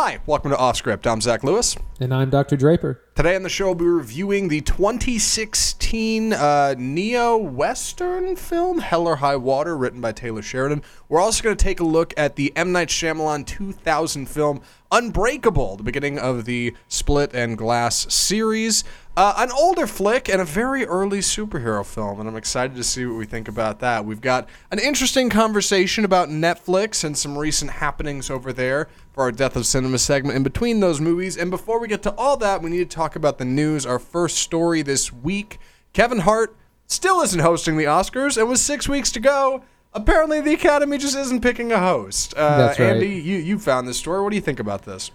Hi, welcome to Off Script. I'm Zach Lewis. And I'm Dr. Draper. Today on the show, we'll be reviewing the 2016 uh, neo Western film, Hell or High Water, written by Taylor Sheridan. We're also going to take a look at the M. Night Shyamalan 2000 film, Unbreakable, the beginning of the Split and Glass series. Uh, an older flick and a very early superhero film, and I'm excited to see what we think about that. We've got an interesting conversation about Netflix and some recent happenings over there for our Death of Cinema segment in between those movies. And before we get to all that, we need to talk about the news. Our first story this week Kevin Hart still isn't hosting the Oscars, and with six weeks to go, apparently the Academy just isn't picking a host. Uh, That's right. Andy, you, you found this story. What do you think about this?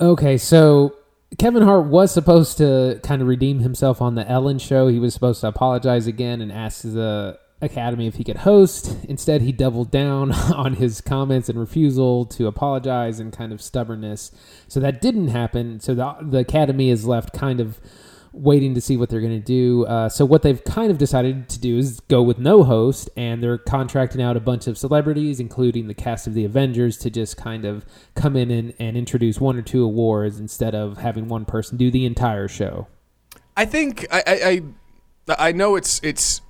Okay, so Kevin Hart was supposed to kind of redeem himself on the Ellen show. He was supposed to apologize again and ask the Academy if he could host. Instead, he doubled down on his comments and refusal to apologize and kind of stubbornness. So that didn't happen. So the, the Academy is left kind of waiting to see what they're going to do. Uh, so what they've kind of decided to do is go with no host, and they're contracting out a bunch of celebrities, including the cast of the Avengers, to just kind of come in and, and introduce one or two awards instead of having one person do the entire show. I think I, I I I know it's it's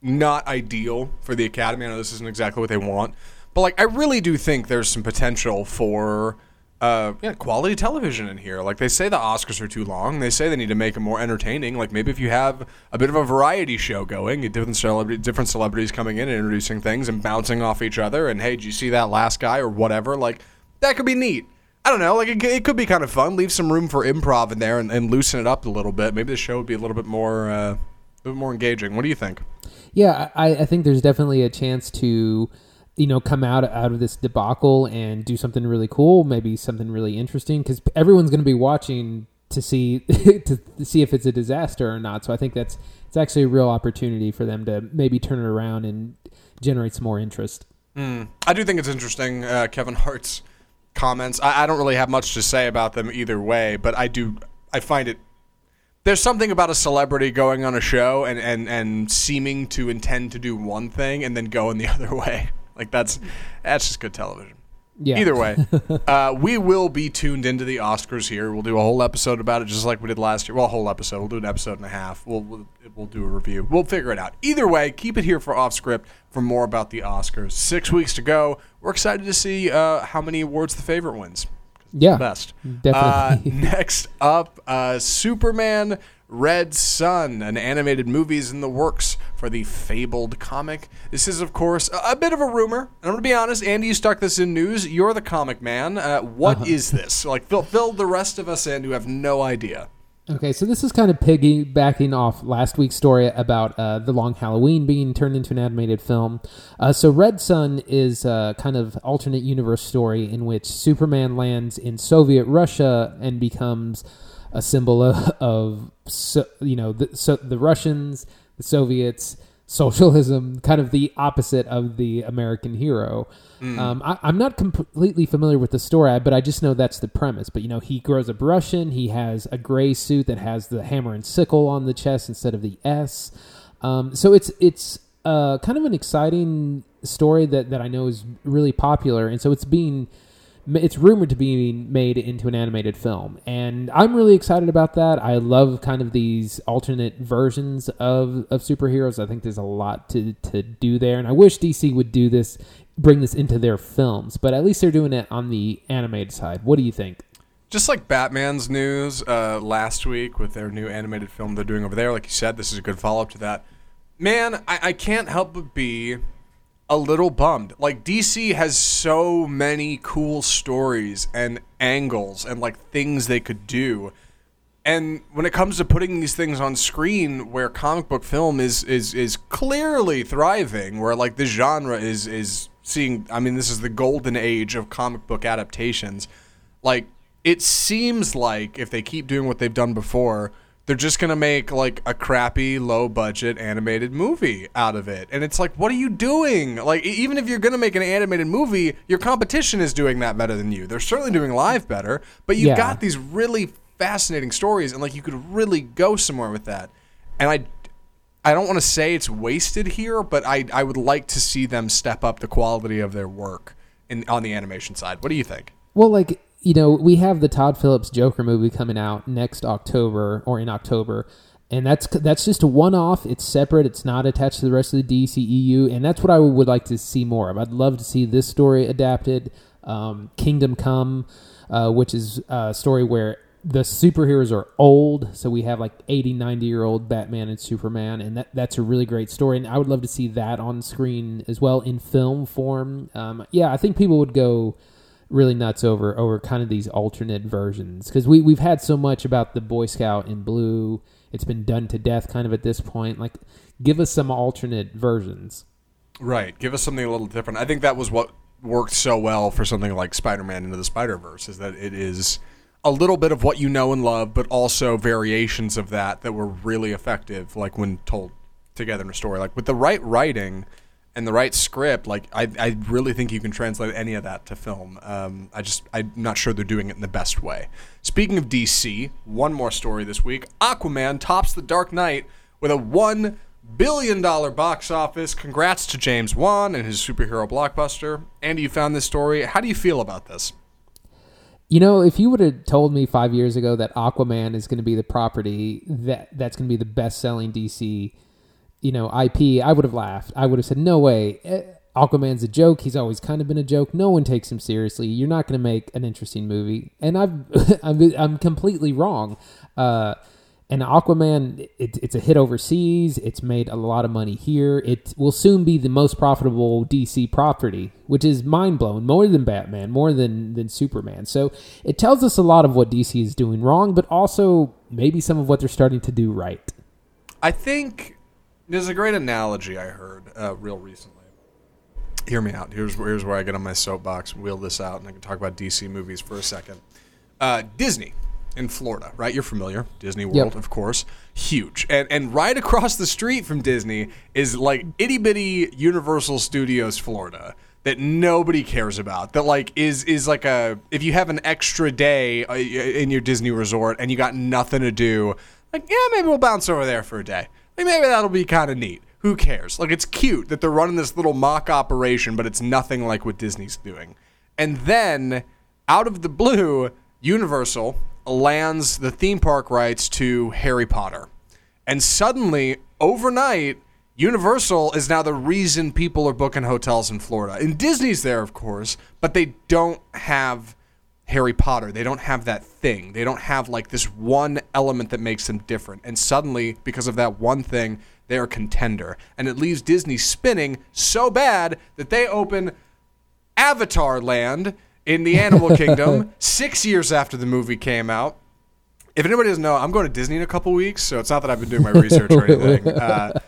not ideal for the Academy. I know this isn't exactly what they want, but like I really do think there's some potential for uh, yeah, quality television in here. Like they say the Oscars are too long. They say they need to make them more entertaining. Like maybe if you have a bit of a variety show going, different celebrity, different celebrities coming in and introducing things and bouncing off each other. And hey, did you see that last guy or whatever? Like that could be neat. I don't know. Like it, it could be kind of fun. Leave some room for improv in there and, and loosen it up a little bit. Maybe the show would be a little bit more, uh, a little bit more engaging. What do you think? Yeah, I, I think there's definitely a chance to, you know, come out out of this debacle and do something really cool, maybe something really interesting, because everyone's going to be watching to see to see if it's a disaster or not. So I think that's it's actually a real opportunity for them to maybe turn it around and generate some more interest. Mm. I do think it's interesting, uh, Kevin Hart's comments. I, I don't really have much to say about them either way, but I do. I find it there's something about a celebrity going on a show and, and, and seeming to intend to do one thing and then going the other way. Like that's that's just good television. Yeah. Either way, uh, we will be tuned into the Oscars here. We'll do a whole episode about it, just like we did last year. Well, a whole episode. We'll do an episode and a half. We'll we'll, we'll do a review. We'll figure it out. Either way, keep it here for off script for more about the Oscars. Six weeks to go. We're excited to see uh, how many awards the favorite wins Yeah, best. definitely. Uh, next up, uh, Superman Red Sun, an animated movie is in the works for the fabled comic. This is, of course, a, a bit of a rumor. And I'm going to be honest, Andy, you stuck this in news. You're the comic man. Uh, what is this? Like, fill, fill the rest of us in who have no idea. Okay, so this is kind of piggybacking off last week's story about uh, the Long Halloween being turned into an animated film. Uh, so Red Sun is a kind of alternate universe story in which Superman lands in Soviet Russia and becomes a symbol of, of so, you know the so the Russians, the Soviets, socialism, kind of the opposite of the American hero. Um, I, I'm not completely familiar with the story, but I just know that's the premise. But you know, he grows up Russian. He has a gray suit that has the hammer and sickle on the chest instead of the S. Um, so it's it's uh, kind of an exciting story that, that I know is really popular, and so it's being it's rumored to be made into an animated film. And i'm really excited about that. I love kind of these alternate versions of, of superheroes. I think there's a lot to, to do there. And i wish dc would do this bring this into their films. But at least they're doing it on the animated side. What do you think? Just like Batman's news uh, last week with their new animated film they're doing over there, like you said, this is a good follow up to that. Man, I, I can't help but be a little bummed. Like DC has so many cool stories and angles and like things they could do. And when it comes to putting these things on screen where comic book film is is is clearly thriving, where like the genre is is seeing I mean this is the golden age of comic book adaptations. Like it seems like if they keep doing what they've done before, they're just gonna make like a crappy, low budget animated movie out of it. And it's like, what are you doing? Like, even if you're gonna make an animated movie, your competition is doing that better than you. They're certainly doing live better, but you've Yeah. got these really fascinating stories, and like you could really go somewhere with that. And I, I don't want to say it's wasted here, but I I would like to see them step up the quality of their work in on the animation side. What do you think? Well, like you know, we have the Todd Phillips Joker movie coming out next October or in October. And that's that's just a one-off. It's separate. It's not attached to the rest of the DCEU, and that's what I would like to see more of. I'd love to see this story adapted. Um, Kingdom Come, uh, which is a story where the superheroes are old so we have like 80 90 year old batman and superman and that, that's a really great story and i would love to see that on screen as well in film form um, yeah i think people would go really nuts over over kind of these alternate versions. Because we, we've had so much about the boy scout in blue. It's been done to death kind of at this point. Like give us some alternate versions. Right. Give us something a little different. I think that was what worked so well for something like spider-man into the spider-verse is that it is a little bit of what you know and love, but also variations of that that were really effective, like when told together in a story. Like with the right writing and the right script, like I, I really think you can translate any of that to film. Um, I just I'm not sure they're doing it in the best way. Speaking of DC, one more story this week: Aquaman tops The Dark Knight with a one billion dollar box office. Congrats to James Wan and his superhero blockbuster. Andy, you found this story. How do you feel about this? You know, if you would have told me five years ago that Aquaman is going to be the property that that's going to be the best selling DC, you know, IP, I would have laughed. I would have said, "No way." Eh, Aquaman's a joke. He's always kind of been a joke. No one takes him seriously. You're not going to make an interesting movie, and I've I'm, I'm completely wrong. Uh, and Aquaman, it, it's a hit overseas. It's made a lot of money here. It will soon be the most profitable DC property, which is mind blowing. More than Batman, more than than Superman. So it tells us a lot of what DC is doing wrong, but also maybe some of what they're starting to do right. I think there's a great analogy I heard uh, real recently. Hear me out. Here's here's where I get on my soapbox, wheel this out, and I can talk about DC movies for a second. Uh, Disney in Florida, right? You're familiar, Disney World, yep. of course, huge, and and right across the street from Disney is like itty bitty Universal Studios Florida that nobody cares about. That like is is like a if you have an extra day uh, in your Disney resort and you got nothing to do, like yeah, maybe we'll bounce over there for a day. Like maybe that'll be kind of neat. Who cares? Like it's cute that they're running this little mock operation, but it's nothing like what Disney's doing. And then out of the blue, Universal lands the theme park rights to Harry Potter. And suddenly, overnight, Universal is now the reason people are booking hotels in Florida. And Disney's there, of course, but they don't have Harry Potter. They don't have that thing. They don't have like this one element that makes them different. And suddenly, because of that one thing, they're a contender. And it leaves Disney spinning so bad that they open Avatar Land in the Animal Kingdom six years after the movie came out. If anybody doesn't know, I'm going to Disney in a couple weeks, so it's not that I've been doing my research or anything. Uh,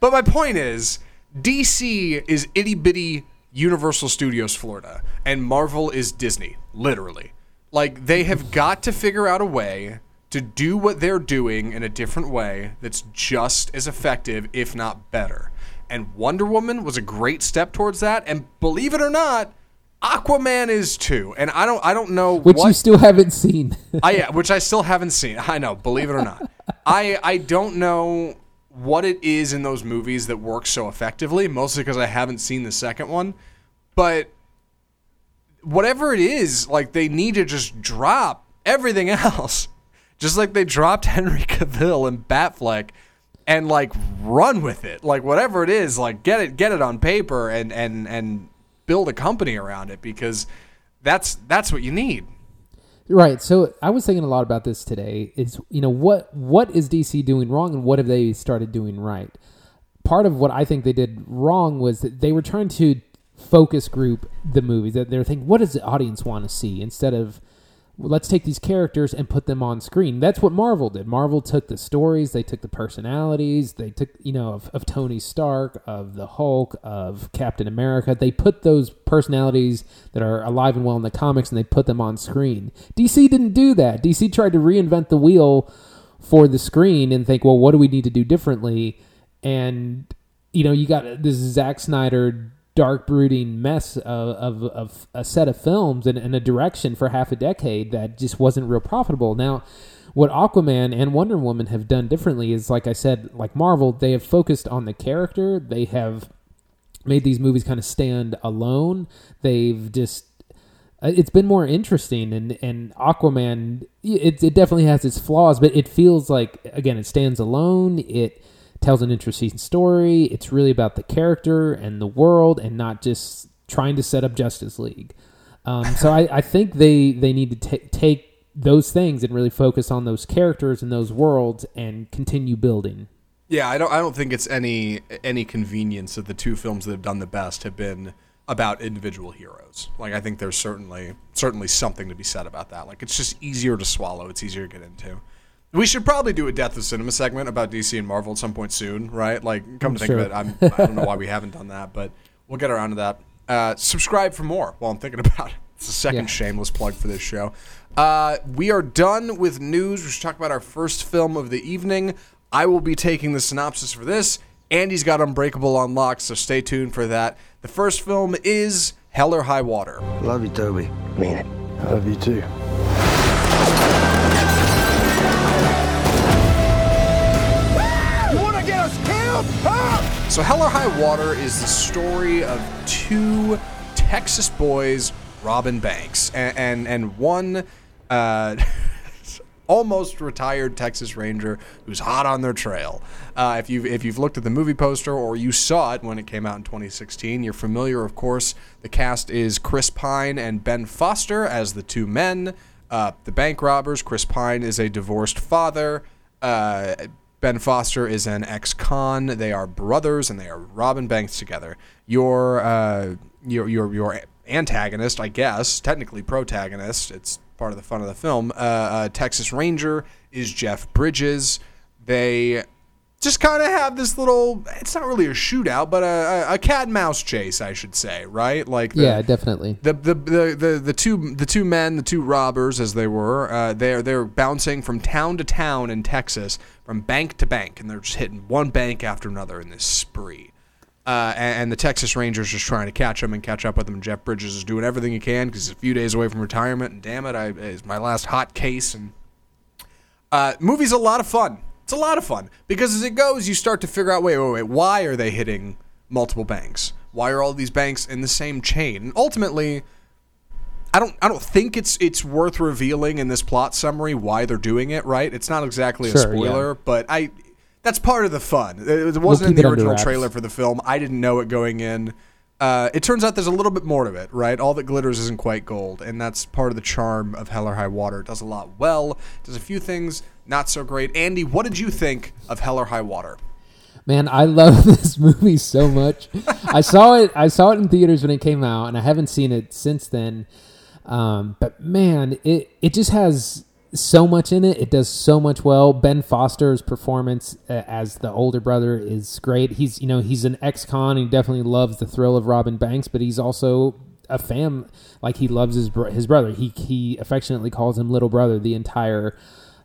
but my point is, DC is itty bitty Universal Studios Florida, and Marvel is Disney, literally. Like, they have got to figure out a way to do what they're doing in a different way that's just as effective, if not better. And Wonder Woman was a great step towards that. And believe it or not, Aquaman is too, and I don't I don't know which what, you still haven't seen. I yeah, which I still haven't seen. I know, believe it or not, I I don't know what it is in those movies that works so effectively. Mostly because I haven't seen the second one, but whatever it is, like they need to just drop everything else, just like they dropped Henry Cavill and Batfleck and like run with it like whatever it is like get it get it on paper and and and build a company around it because that's that's what you need. Right. So I was thinking a lot about this today. Is you know what what is DC doing wrong and what have they started doing right? Part of what I think they did wrong was that they were trying to focus group the movies. That they're thinking, what does the audience want to see? Instead of let's take these characters and put them on screen. That's what Marvel did. Marvel took the stories, they took the personalities, they took, you know, of, of Tony Stark, of the Hulk, of Captain America. They put those personalities that are alive and well in the comics and they put them on screen. DC didn't do that. DC tried to reinvent the wheel for the screen and think, well, what do we need to do differently? And, you know, you got this Zack Snyder dark brooding mess of, of, of a set of films and, and, a direction for half a decade that just wasn't real profitable. Now, what Aquaman and Wonder Woman have done differently is, like I said, like Marvel, they have focused on the character. They have made these movies kind of stand alone. They've just uh, it's been more interesting and and Aquaman it it definitely has its flaws but it feels like again it stands alone it tells an interesting story it's really about the character and the world and not just trying to set up Justice League um, so I, I think they they need to t- take those things and really focus on those characters and those worlds and continue building Yeah, I don't. I don't think it's any any convenience that the two films that have done the best have been about individual heroes. Like I think there's certainly certainly something to be said about that. Like it's just easier to swallow. It's easier to get into. We should probably do a Death of Cinema segment about DC and Marvel at some point soon, right? Like, come to think Sure. of it, I'm, I don't know why we haven't done that, but we'll get around to that. Uh, subscribe for more while I'm thinking about it. It's the second Yeah. shameless plug for this show. Uh, we are done with news. We should talk about our first film of the evening. I will be taking the synopsis for this. Andy's got Unbreakable on lock, so stay tuned for that. The first film is Hell or High Water. Love you, Toby. Mean it. Love you too. So, Hell or High Water is the story of two Texas boys robbing banks and and, and one uh, almost retired Texas Ranger who's hot on their trail. Uh, if you've if you've looked at the movie poster or you saw it when it came out in 2016, you're familiar, of course. The cast is Chris Pine and Ben Foster as the two men, uh, the bank robbers. Chris Pine is a divorced father. Uh, Ben Foster is an ex-con. They are brothers, and they are robbing banks together. Your uh, your your your antagonist, I guess, technically protagonist. It's part of the fun of the film. Uh, uh, Texas Ranger is Jeff Bridges. They just kind of have this little. It's not really a shootout, but a, a, cat and mouse chase, I should say, right? Like the, yeah definitely the, the the the the two the two men, the two robbers, as they were, uh, they're they're bouncing from town to town in Texas, from bank to bank, and they're just hitting one bank after another in this spree. Uh, and, and the Texas Rangers just trying to catch them and catch up with them. And Jeff Bridges is doing everything he can because he's a few days away from retirement, and damn it, I, it's my last hot case. And uh, movie's a lot of fun. It's a lot of fun because as it goes, you start to figure out wait, wait, wait, why are they hitting multiple banks? Why are all these banks in the same chain? And ultimately, I don't I don't think it's it's worth revealing in this plot summary why they're doing it, right? It's not exactly a spoiler, yeah. but I that's part of the fun. It, it wasn't keep in the original trailer for the film. I didn't know it going in. Uh, it turns out there's a little bit more to it, right? All that glitters isn't quite gold, and that's part of the charm of Hell or High Water. It does a lot well, does a few things not so great. Andy, what did you think of Hell or High Water? Man, I love this movie so much. I saw it. I saw it in theaters when it came out, and I haven't seen it since then. Um, but man, it it just has so much in it. It does so much well. Ben Foster's performance uh, as the older brother is great. He's you know he's an ex-con. He definitely loves the thrill of Robin banks, but he's also a fam. Like he loves his his brother. He he affectionately calls him little brother the entire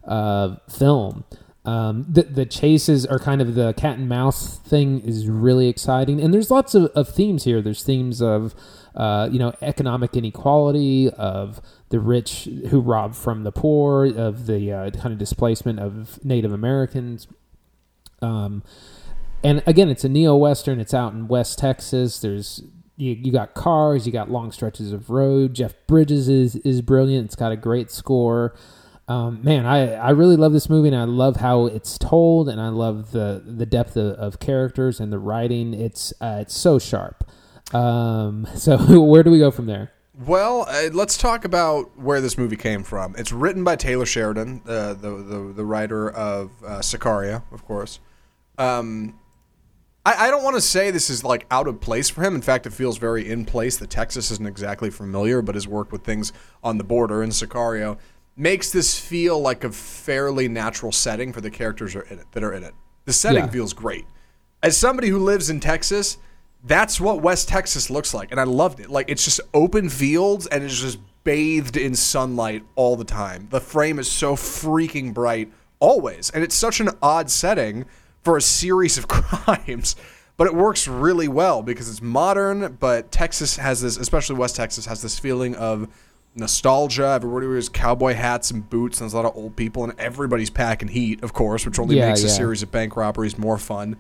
uh, film. Um, the the chases are kind of the cat and mouse thing is really exciting, and there's lots of, of themes here. There's themes of uh, you know economic inequality, of the rich who rob from the poor, of the uh, kind of displacement of Native Americans. Um, and again, it's a neo western. It's out in West Texas. There's you, you got cars, you got long stretches of road. Jeff Bridges is is brilliant. It's got a great score. Um, man, I, I really love this movie, and I love how it's told, and I love the the depth of, of characters and the writing. It's uh, it's so sharp. Um, so where do we go from there? Well, uh, let's talk about where this movie came from. It's written by Taylor Sheridan, uh, the, the the writer of uh, Sicario, of course. Um, I, I don't want to say this is like out of place for him. In fact, it feels very in place. That Texas isn't exactly familiar, but has worked with things on the border. in Sicario makes this feel like a fairly natural setting for the characters are in it, that are in it. The setting Yeah. feels great. As somebody who lives in Texas, that's what West Texas looks like, and I loved it. Like it's just open fields and it's just bathed in sunlight all the time. The frame is so freaking bright always, and it's such an odd setting for a series of crimes. But it works really well because it's modern, but Texas has this, especially West Texas, has this feeling of nostalgia. Everybody wears cowboy hats and boots, and there's a lot of old people, and everybody's packing heat, of course, which only Yeah, makes a series of bank robberies more fun.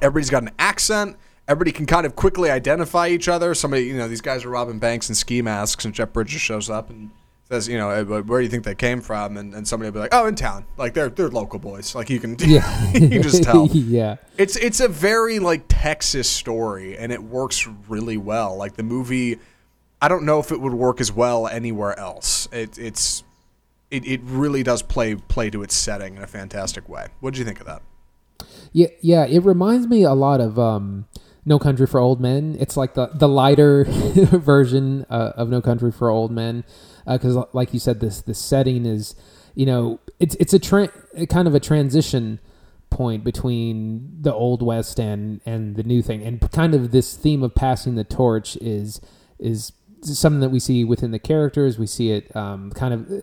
Everybody's got an accent. everybody can kind of quickly identify each other. Somebody, you know, these guys are robbing banks in ski masks, and Jeff Bridges shows up and says, you know, "Eh, where do you think they came from? And, and somebody will be like, oh, in town. Like they're they're local boys. Like you can Yeah. you can just tell. yeah. It's it's a very like Texas story, and it works really well. Like the movie, I don't know if it would work as well anywhere else. It, it's it, it really does play play to its setting in a fantastic way. What did you think of that? Yeah, yeah, it reminds me a lot of um, No Country for Old Men. It's like the the lighter version uh, of No Country for Old Men, because like you said, this this setting is, you know, it's it's a tra- kind of a transition point between the old west and and the new thing, and kind of this theme of passing the torch is is something that we see within the characters. We see it um, kind of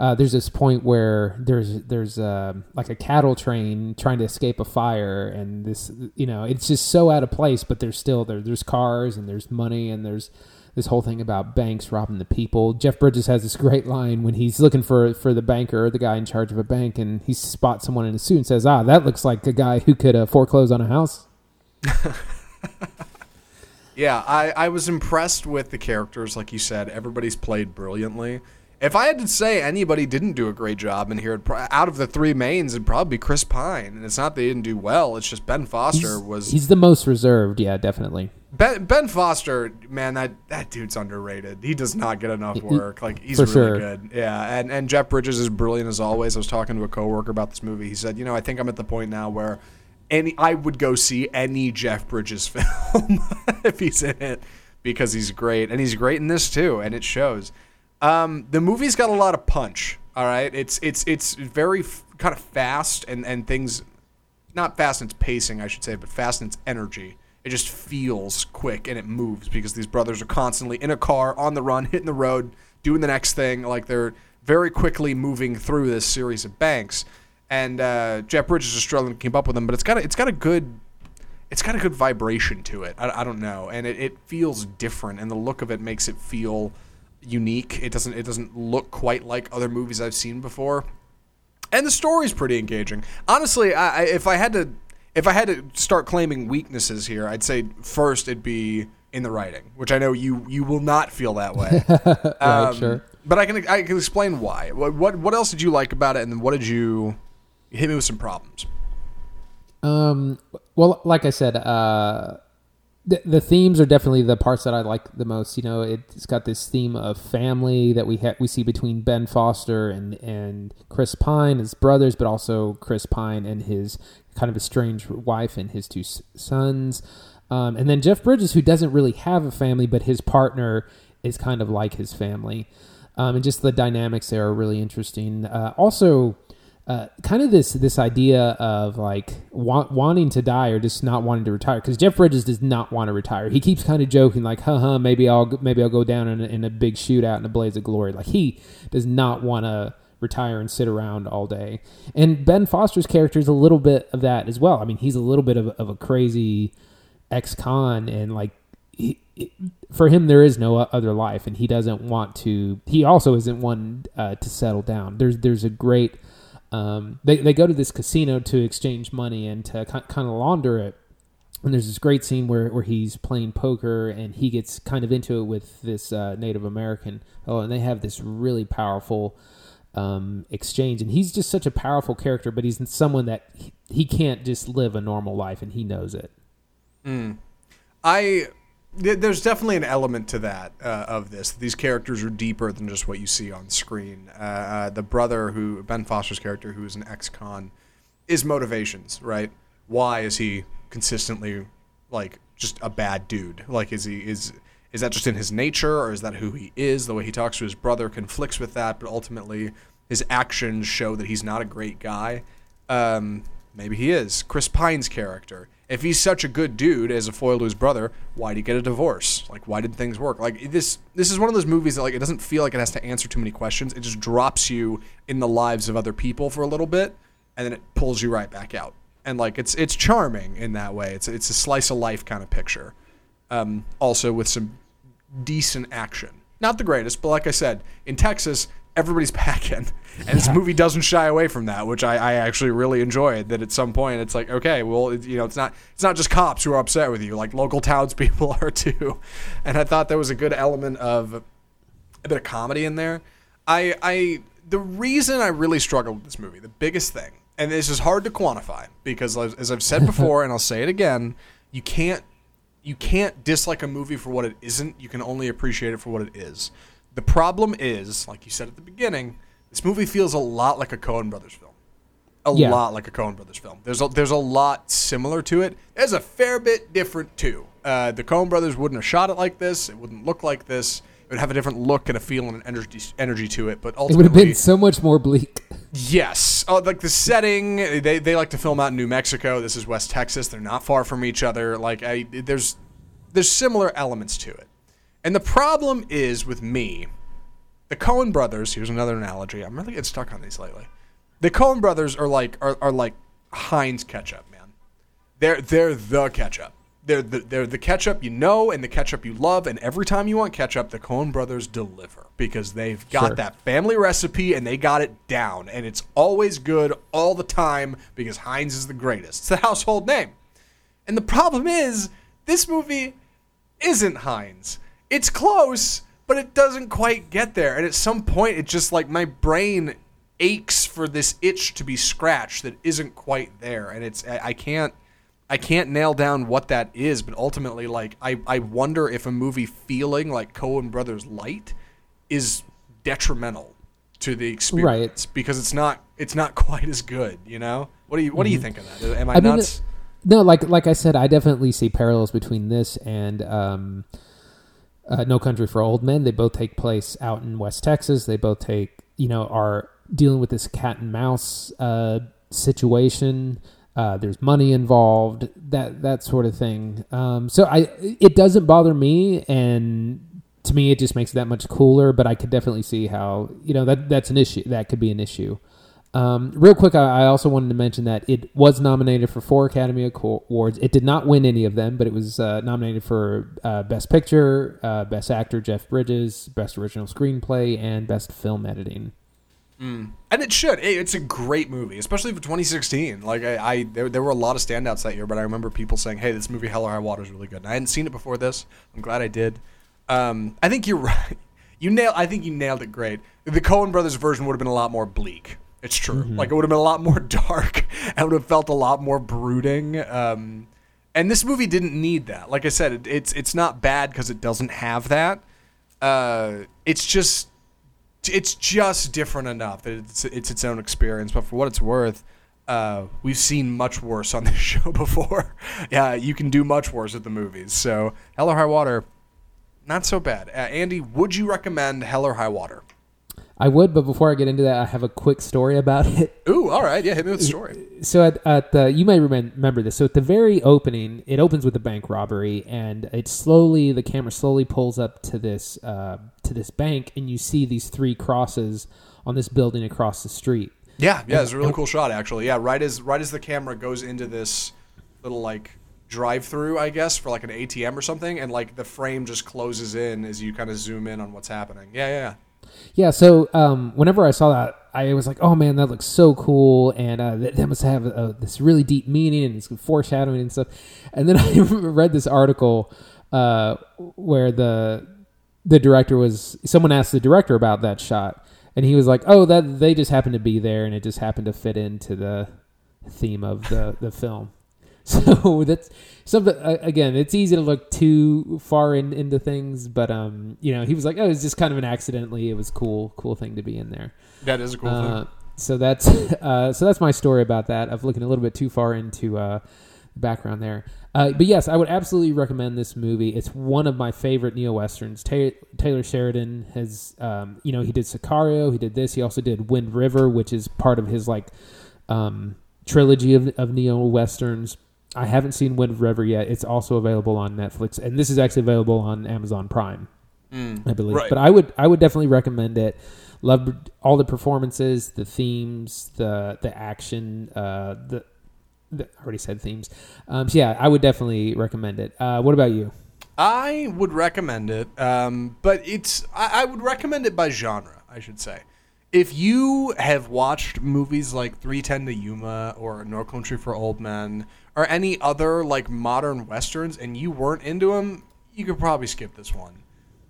uh, there's this point where there's there's uh, like a cattle train trying to escape a fire, and this you know it's just so out of place. But there's still there there's cars and there's money and there's this whole thing about banks robbing the people. Jeff Bridges has this great line when he's looking for for the banker, the guy in charge of a bank, and he spots someone in a suit and says, "Ah, that looks like a guy who could uh, foreclose on a house." Yeah, I, I was impressed with the characters, like you said. Everybody's played brilliantly. If I had to say anybody didn't do a great job in here, pro- out of the three mains, it'd probably be Chris Pine. And it's not that he didn't do well; it's just Ben Foster He's, was he's the most reserved, yeah, definitely. Ben, ben Foster, man, that, that dude's underrated. He does not get enough work. Like he's For really sure. good. Yeah, and and Jeff Bridges is brilliant as always. I was talking to a coworker about this movie. He said, you know, I think I'm at the point now where any I would go see any Jeff Bridges film if he's in it because he's great, and he's great in this too, and it shows. Um, the movie's got a lot of punch. All right, it's it's it's very f- kind of fast and and things not fast in its pacing, I should say, but fast in its energy. It just feels quick and it moves because these brothers are constantly in a car, on the run, hitting the road, doing the next thing. Like they're very quickly moving through this series of banks. And uh, Jeff Bridges is struggling to keep up with them, but it's got a, it's got a good it's got a good vibration to it. I, I don't know, and it, it feels different, and the look of it makes it feel unique. It doesn't it doesn't look quite like other movies I've seen before and the story's pretty engaging. Honestly, I, I, if I had to, if I had to start claiming weaknesses here, I'd say first it'd be in the writing, which I know you you will not feel that way. Right, sure. But I can I can explain why. What, what what else did you like about it, and then what did you hit me with some problems? Um, well, like I said, uh, the, the themes are definitely the parts that I like the most. You know, it's got this theme of family that we ha- we see between Ben Foster and and Chris Pine, his brothers, but also Chris Pine and his kind of estranged wife and his two sons. Um, and then Jeff Bridges, who doesn't really have a family, but his partner is kind of like his family. Um, and just the dynamics there are really interesting. Uh, also, uh, kind of this this idea of like want, wanting to die or just not wanting to retire because Jeff Bridges does not want to retire. He keeps kind of joking like, "Huh, huh, maybe I'll maybe I'll go down in a, in a big shootout in a blaze of glory." Like he does not want to retire and sit around all day. And Ben Foster's character is a little bit of that as well. I mean, he's a little bit of, of a crazy ex-con and like he, for him there is no other life and he doesn't want to he also isn't one uh, to settle down there's there's a great um, they, they go to this casino to exchange money and to kind of launder it. And there's this great scene where, where he's playing poker and he gets kind of into it with this uh, Native American. Oh and they have this really powerful um, exchange. And he's just such a powerful character but he's someone that he, he can't just live a normal life and he knows it. I th- there's definitely an element to that uh, of this. These characters are deeper than just what you see on screen. Uh, uh, the brother who Ben Foster's character, who is an ex-con, is motivations, right? Why is he consistently like just a bad dude? Like, is he is is that just in his nature, or is that who he is? The way he talks to his brother conflicts with that, but ultimately his actions show that he's not a great guy. Um, maybe he is. Chris Pine's character. If he's such a good dude as a foil to his brother, why did he get a divorce? Like, why did things work? Like this. This is one of those movies that like it doesn't feel like it has to answer too many questions. It just drops you in the lives of other people for a little bit, and then it pulls you right back out. And like it's it's charming in that way. It's it's a slice of life kind of picture. Um, also with some decent action. Not the greatest, but like I said, in Texas, everybody's packing. And this movie doesn't shy away from that, which I, I actually really enjoyed. That at some point it's like, okay, well, it, you know, it's not it's not just cops who are upset with you, like local townspeople are too. And I thought there was a good element of a bit of comedy in there. I I the reason I really struggled with this movie, the biggest thing, and this is hard to quantify because as as I've said before, and I'll say it again, you can't you can't dislike a movie for what it isn't. You can only appreciate it for what it is. The problem is, like you said at the beginning, this movie feels a lot like a Coen Brothers film. A Yeah. lot like a Coen Brothers film. There's a, there's a lot similar to it. There's a fair bit different too. Uh, the Coen Brothers wouldn't have shot it like this. It wouldn't look like this. It would have a different look and a feel and an energy energy to it. But ultimately, It would have been so much more bleak. Yes. Oh, like the setting, they, they like to film out in New Mexico. This is West Texas. They're not far from each other. Like I, there's there's similar elements to it. And the problem is with me, the Coen brothers. Here's another analogy. I'm really getting stuck on these lately. The Coen brothers are like are, are like Heinz ketchup, man. They're they're the ketchup. They're the, they're the ketchup you know and the ketchup you love. And every time you want ketchup, the Coen brothers deliver because they've got Sure. that family recipe and they got it down. And it's always good all the time because Heinz is the greatest. It's the household name. And the problem is, this movie isn't Heinz. It's close, but it doesn't quite get there. And at some point, it's just like my brain aches for this itch to be scratched that isn't quite there. And it's I I can't I can't nail down what that is. But ultimately, like I I wonder if a movie feeling like Coen Brothers Light is detrimental to the experience right. because it's not it's not quite as good. You know what do you what do you think of that? Am I, I mean, nuts? No, like like I said, I definitely see parallels between this and um, uh, No Country for Old Men. They both take place out in West Texas. They both take you know are dealing with this cat and mouse uh, situation. Uh, there's money involved, that that sort of thing. Um, so I it doesn't bother me, and to me it just makes it that much cooler. But I could definitely see how you know that that's an issue. That could be an issue. Um, real quick, I, I also wanted to mention that it was nominated for four Academy Awards. It did not win any of them, but it was uh, nominated for uh, Best Picture, uh, Best Actor Jeff Bridges, Best Original Screenplay, and Best Film Editing. And it should. Hey, It's a great movie, especially for 2016. Like I, I there, there were a lot of standouts that year, but I remember people saying, "Hey, this movie Hell or High Water is really good." And I hadn't seen it before this. I'm glad I did. Um, I think you're right. You nailed. I think you nailed it great. The Coen Brothers version would have been a lot more bleak. It's true. Like it would have been a lot more dark. and would have felt a lot more brooding. Um, and this movie didn't need that. Like I said, it, it's it's not bad because it doesn't have that. Uh, it's just it's just different enough that it's it's its own experience. But for what it's worth, uh, we've seen much worse on this show before. yeah, you can do much worse at the movies. So Hell or High Water, not so bad. Uh, Andy, would you recommend Hell or High Water? I would, but before I get into that, I have a quick story about it. Ooh, all right, yeah, hit me with the story. so at, at the you may remember this so at the very opening it opens with a bank robbery and it slowly the camera slowly pulls up to this uh, to this bank and you see these three crosses on this building across the street Yeah, yeah, it's a really cool shot actually. Yeah, right as right as the camera goes into this little like drive-through, I guess, for like an ATM or something, and like the frame just closes in as you kind of zoom in on what's happening. Yeah, yeah, yeah. so um, whenever i saw that i was like oh man that looks so cool and uh, that, that must have uh, this really deep meaning and it's foreshadowing and stuff and then i read this article uh, where the the director was someone asked the director about that shot and he was like oh that they just happened to be there and it just happened to fit into the theme of the the film so that's something uh, again it's easy to look too far in, into things but um you know he was like oh it's just kind of an accidentally it was cool cool thing to be in there That is a cool uh, thing. so that's uh, so that's my story about that of looking a little bit too far into uh, the background there. Uh, but yes, I would absolutely recommend this movie. It's one of my favorite neo westerns. Ta- Taylor Sheridan has, um, you know, he did Sicario, he did this, he also did Wind River, which is part of his like um, trilogy of, of neo westerns. I haven't seen Wind River yet. It's also available on Netflix, and this is actually available on Amazon Prime. I believe. right. But I would I would definitely recommend it. Loved all the performances, the themes, the the action, uh, the, the I already said themes. Um, so yeah, I would definitely recommend it. Uh, what about you? I would recommend it, um, but it's I, I would recommend it by genre, I should say, if you have watched movies like 310 to Yuma or No Country for Old Men or any other like modern westerns and you weren't into them, you could probably skip this one.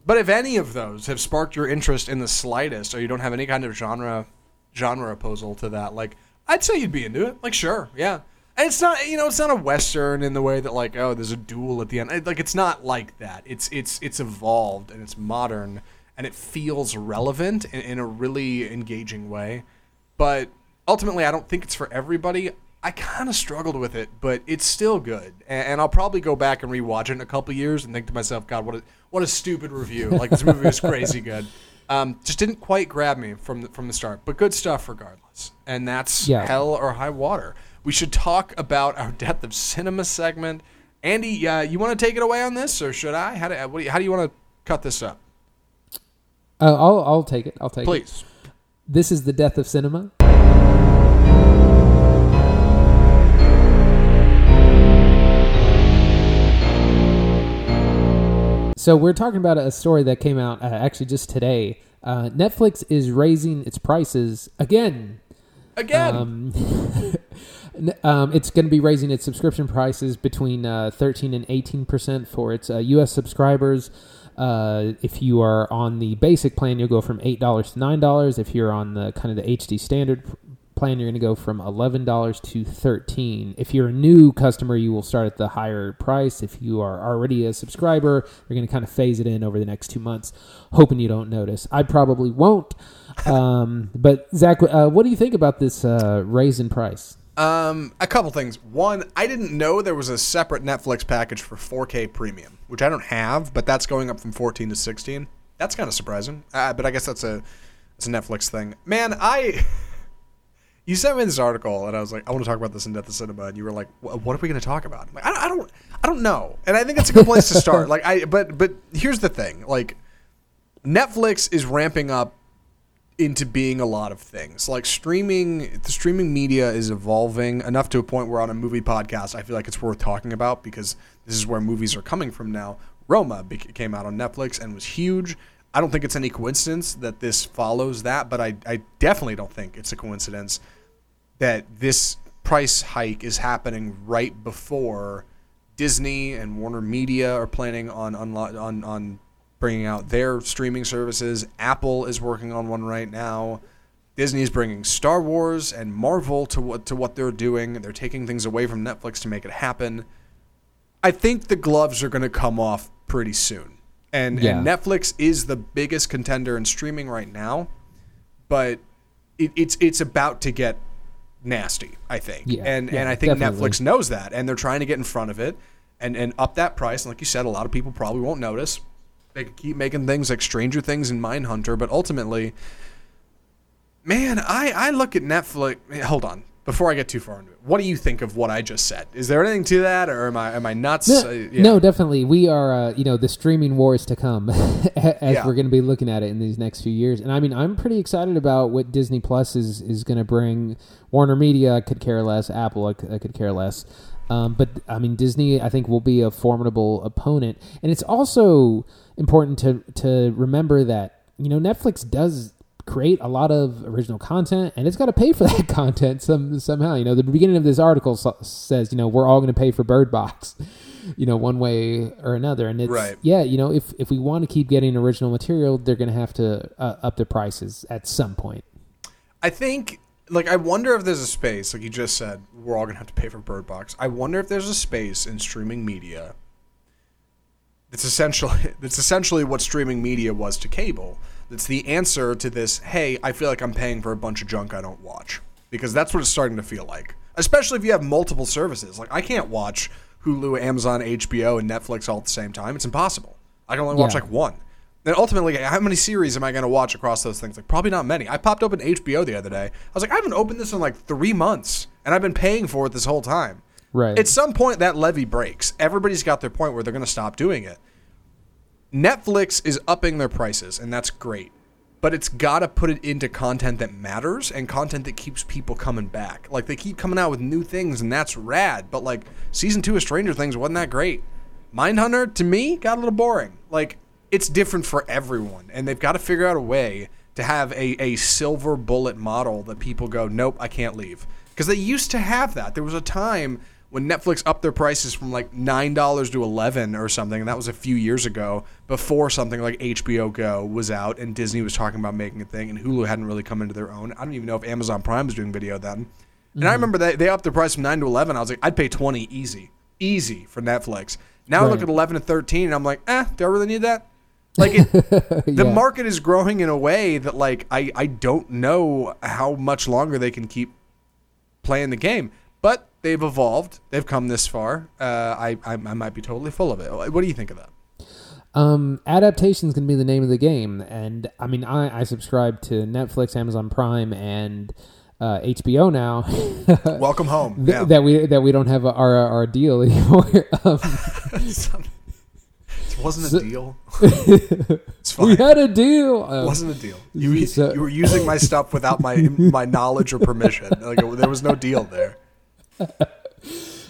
But if any of those have sparked your interest in the slightest, or you don't have any kind of genre genre opposal to that, like I'd say you'd be into it. Like sure, yeah. And it's not you know it's not a western in the way that like oh there's a duel at the end. Like it's not like that. It's it's it's evolved and it's modern and it feels relevant in, in a really engaging way. But ultimately, I don't think it's for everybody. I kind of struggled with it, but it's still good, and, and I'll probably go back and rewatch it in a couple years and think to myself, God, what a what a stupid review! Like this movie was crazy good. Um, just didn't quite grab me from the, from the start, but good stuff regardless. And that's Yeah. hell or high water. We should talk about our Death of Cinema segment. Andy, uh, you want to take it away on this, or should I? How do, what do you, how do you want to cut this up? Uh, I'll I'll take it. I'll take it. Please. This is the death of cinema. So we're talking about a story that came out uh, actually just today. Uh, Netflix is raising its prices again. Again. Um, um, it's going to be raising its subscription prices between uh, 13 and 18 percent for its uh, U.S. subscribers. Uh, if you are on the basic plan, you'll go from eight dollars to nine dollars. If you're on the kind of the HD standard plan, you're going to go from eleven dollars to thirteen. If you're a new customer, you will start at the higher price. If you are already a subscriber, you're going to kind of phase it in over the next two months, hoping you don't notice. I probably won't. Um, but Zach, uh, what do you think about this uh, raise in price? Um, a couple things. One, I didn't know there was a separate Netflix package for 4K premium, which I don't have, but that's going up from 14 to 16. That's kind of surprising. Uh, but I guess that's a that's a Netflix thing. Man, I you sent me this article, and I was like, I want to talk about this in Death of Cinema, and you were like, What are we going to talk about? I'm like, I, don't, I don't know, and I think it's a good place to start. Like, I, but, but here's the thing, like, Netflix is ramping up into being a lot of things. Like streaming, the streaming media is evolving enough to a point where on a movie podcast, I feel like it's worth talking about because this is where movies are coming from now. Roma came out on Netflix and was huge. I don't think it's any coincidence that this follows that, but I, I definitely don't think it's a coincidence that this price hike is happening right before Disney and Warner Media are planning on unlo- on on bringing out their streaming services. Apple is working on one right now. Disney is bringing Star Wars and Marvel to what to what they're doing. They're taking things away from Netflix to make it happen. I think the gloves are going to come off pretty soon. And, and Netflix is the biggest contender in streaming right now, but it, it's it's about to get nasty, I think. Yeah, and yeah, and I think definitely. Netflix knows that and they're trying to get in front of it and and up that price. And like you said, a lot of people probably won't notice. They could keep making things like Stranger Things and Mindhunter, but ultimately, man, I I look at Netflix. Hold on, before I get too far into it, what do you think of what I just said? Is there anything to that, or am I am I nuts? No, Uh, yeah. no, definitely. We are, uh, you know, the streaming wars to come as Yeah. we're going to be looking at it in these next few years. And I mean, I'm pretty excited about what Disney Plus is is going to bring. Warner Media I could care less. Apple I could, I could care less. Um, but I mean, Disney I think will be a formidable opponent. And it's also important to to remember that you know Netflix does create a lot of original content and it's got to pay for that content some somehow you know the beginning of this article so- says you know we're all going to pay for bird box you know one way or another and it's Right. yeah you know if if we want to keep getting original material they're going to have to uh, up the prices at some point I think like I wonder if there's a space like you just said we're all gonna have to pay for Bird Box. I wonder if there's a space in streaming media that's essentially that's essentially what streaming media was to cable. That's the answer to this. Hey, I feel like I'm paying for a bunch of junk I don't watch because that's what it's starting to feel like. Especially if you have multiple services. Like I can't watch Hulu, Amazon, HBO, and Netflix all at the same time. It's impossible. I can only watch Yeah. like one. Then ultimately, how many series am I going to watch across those things? Like probably not many. I popped open HBO the other day. I was like, I haven't opened this in like three months, and I've been paying for it this whole time. right At some point, that levee breaks. Everybody's got their point where they're going to stop doing it. Netflix is upping their prices, and that's great. But it's got to put it into content that matters and content that keeps people coming back. Like, they keep coming out with new things, and that's rad. But, like, season two of Stranger Things wasn't that great. Mindhunter, to me, got a little boring. Like, it's different for everyone, and they've got to figure out a way to have a, a silver bullet model that people go, nope, I can't leave. Because they used to have that. There was a time when Netflix upped their prices from like nine dollars to eleven or something, and that was a few years ago, before something like HBO Go was out and Disney was talking about making a thing, and Hulu hadn't really come into their own. I don't even know if Amazon Prime was doing video then. And I remember they, they upped the price from nine to eleven. I was like, I'd pay twenty easy, easy for Netflix. Now I look at eleven and thirteen, and I'm like, eh, do I really need that? Like it, the Yeah. market is growing in a way that like I I don't know how much longer they can keep playing the game. But they've evolved. They've come this far. Uh, I, I I might be totally full of it. What do you think of that? Um, adaptation is going to be the name of the game, and I mean, I, I subscribe to Netflix, Amazon Prime, and uh, HBO now. Welcome home. Th- Yeah. That we that we don't have our our deal anymore. um, it wasn't a deal. it's fine. we had a deal. It Um, wasn't a deal. You, So- you were using my stuff without my my knowledge or permission. Like there was no deal there.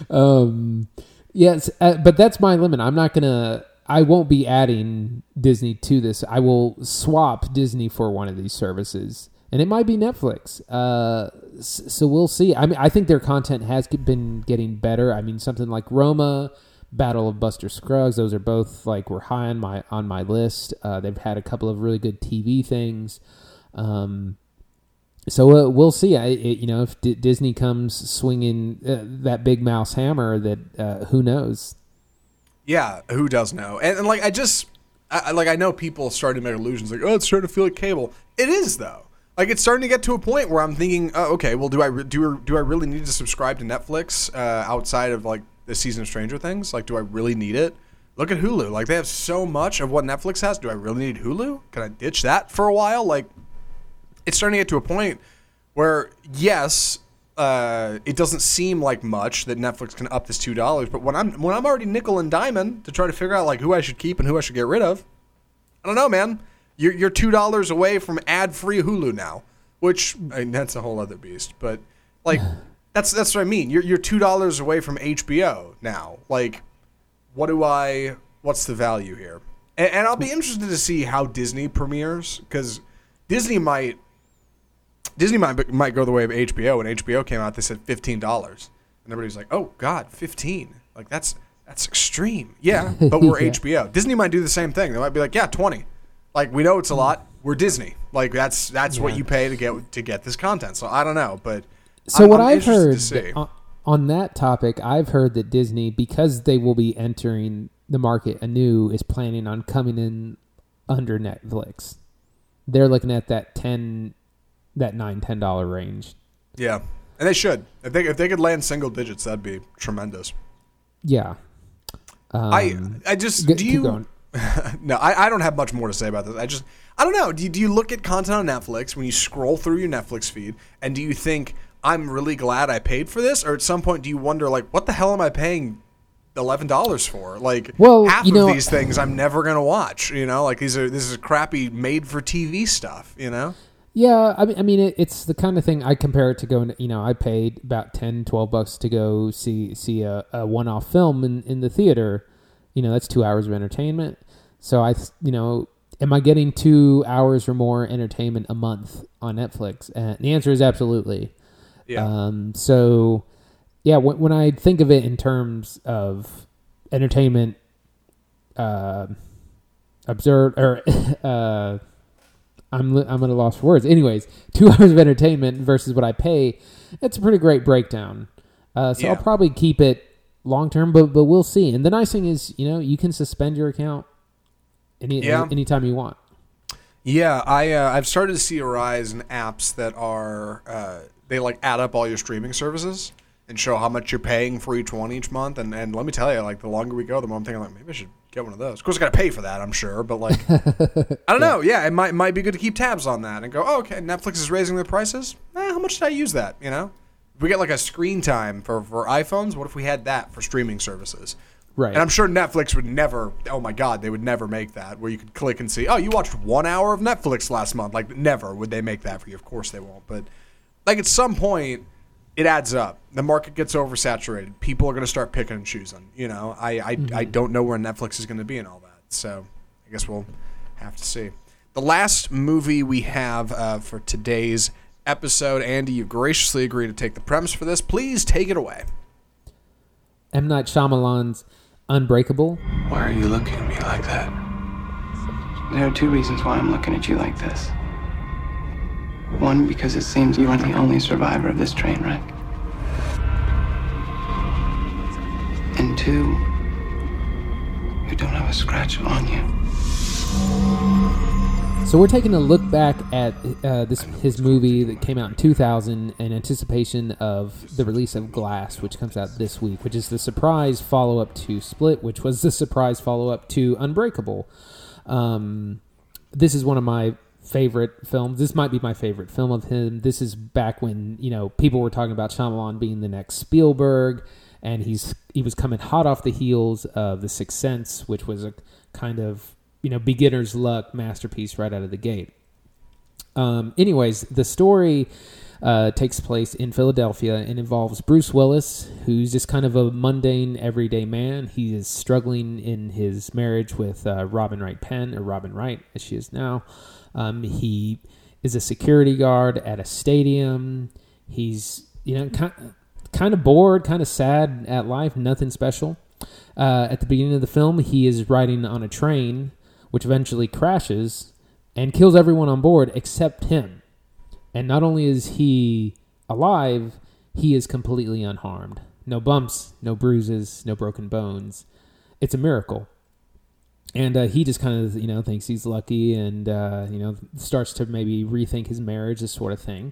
Um, yes, uh, but that's my limit. I'm not gonna. I won't be adding Disney to this. I will swap Disney for one of these services, and it might be Netflix. Uh, so we'll see. I mean, I think their content has been getting better. I mean, something like Roma, Ballad of Buster Scruggs. Those are both like were high on my on my list. Uh, they've had a couple of really good TV things. Um, so uh, we'll see. I, it, you know, if D- Disney comes swinging uh, that big mouse hammer, that uh, who knows? Yeah, who does know? And, and like I just I, like I know people starting to make illusions like oh it's starting to feel like cable. It is though. Like it's starting to get to a point where I'm thinking, oh, okay, well do I re- do do I really need to subscribe to Netflix uh, outside of like the season of Stranger Things? Like do I really need it? Look at Hulu. Like they have so much of what Netflix has. Do I really need Hulu? Can I ditch that for a while? Like it's starting to get to a point where yes, uh, it doesn't seem like much that Netflix can up this two dollars, but when I'm when I'm already nickel and diamond to try to figure out like who I should keep and who I should get rid of, I don't know, man. You're you're two dollars away from ad free Hulu now, which I mean, that's a whole other beast. But like that's that's what I mean. You're you're two dollars away from HBO now. Like, what do I? What's the value here? And, and I'll be interested to see how Disney premieres because Disney might Disney might might go the way of HBO. When HBO came out, they said fifteen dollars, and everybody's like, "Oh God, fifteen! Like that's that's extreme." Yeah, but we're Yeah. HBO. Disney might do the same thing. They might be like, "Yeah, twenty. Like we know it's a lot. We're Disney. Like that's that's what you pay to get to get this content." So I don't know, but So I'm- what I'm I've heard on, uh, on that topic, I've heard that Disney, because they will be entering the market anew, is planning on coming in under Netflix. They're looking at that ten, that nine ten dollar range. yeah, and they should. If they if they could land single digits, that'd be tremendous. Yeah. Um, I I just g- do you no, I, I don't have much more to say about this. I just I don't know. Do you, do you look at content on Netflix when you scroll through your Netflix feed and do you think I'm really glad I paid for this, or at some point do you wonder like what the hell am I paying eleven dollars for? Like Well, half you of know- these things I'm never gonna watch. You know, like these are this is crappy made for TV stuff. You know. Yeah, I mean, I mean, it, it's the kind of thing I compare it to going. You know, I paid about 10, 12 bucks to go see see a, a one off film in in the theater. You know, that's two hours of entertainment. So I, you know, am I getting two hours or more entertainment a month on Netflix? And the answer is absolutely. Yeah. Um, so, yeah, when, when I think of it in terms of entertainment, uh, observed or uh, I'm I'm at a loss for words. Anyways, two hours of entertainment versus what I pay, it's a pretty great breakdown. Uh, so Yeah. I'll probably keep it long term, but but we'll see. And the nice thing is, you know, you can suspend your account any Yeah. anytime you want. Yeah, I uh, I've started to see a rise in apps that are uh, they like add up all your streaming services and show how much you're paying for each one each month. And and let me tell you, like the longer we go, the more I'm thinking like maybe I should get one of those. Of course, I got to pay for that, I'm sure, but like I don't know. Yeah, it might might be good to keep tabs on that and go, oh, okay, Netflix is raising their prices. Eh, how much did I use that? You know, if we get like a screen time for for iPhones. What if we had that for streaming services? Right. And I'm sure Netflix would never, oh my God, they would never make that where you could click and see, oh, you watched one hour of Netflix last month. Like, never would they make that for you. Of course they won't. But, like, at some point, it adds up. The market gets oversaturated. People are going to start picking and choosing. You know, I, I, I don't know where Netflix is going to be and all that. So, I guess we'll have to see. the last movie we have uh, for today's episode. Andy, you've graciously agreed to take the premise for this. Please take it away. M. Night Shyamalan's Unbreakable. Why are you looking at me like that? There are two reasons why I'm looking at you like this. One, because it seems you are the only survivor of this train wreck. And two, you don't have a scratch on you. So we're taking a look back at uh, this his movie that came out in 2000 in anticipation of the release of Glass, which comes out this week, which is the surprise follow up to Split, which was the surprise follow up to Unbreakable. Um, this is one of my favorite films. This might be my favorite film of him. This is back when you know people were talking about Shyamalan being the next Spielberg, and he's he was coming hot off the heels of The Sixth Sense, which was a kind of you know beginner's luck masterpiece right out of the gate. Um, anyways, the story uh, takes place in Philadelphia and involves Bruce Willis, who's just kind of a mundane, everyday man. He is struggling in his marriage with uh, Robin Wright Penn, or Robin Wright as she is now. Um, he is a security guard at a stadium. He's you know kind kind of bored, kind of sad at life, nothing special. Uh, at the beginning of the film, he is riding on a train, which eventually crashes and kills everyone on board except him. And not only is he alive, he is completely unharmed. No bumps, no bruises, no broken bones. It's a miracle. And uh, he just kind of, you know, thinks he's lucky and, uh, you know, starts to maybe rethink his marriage, this sort of thing.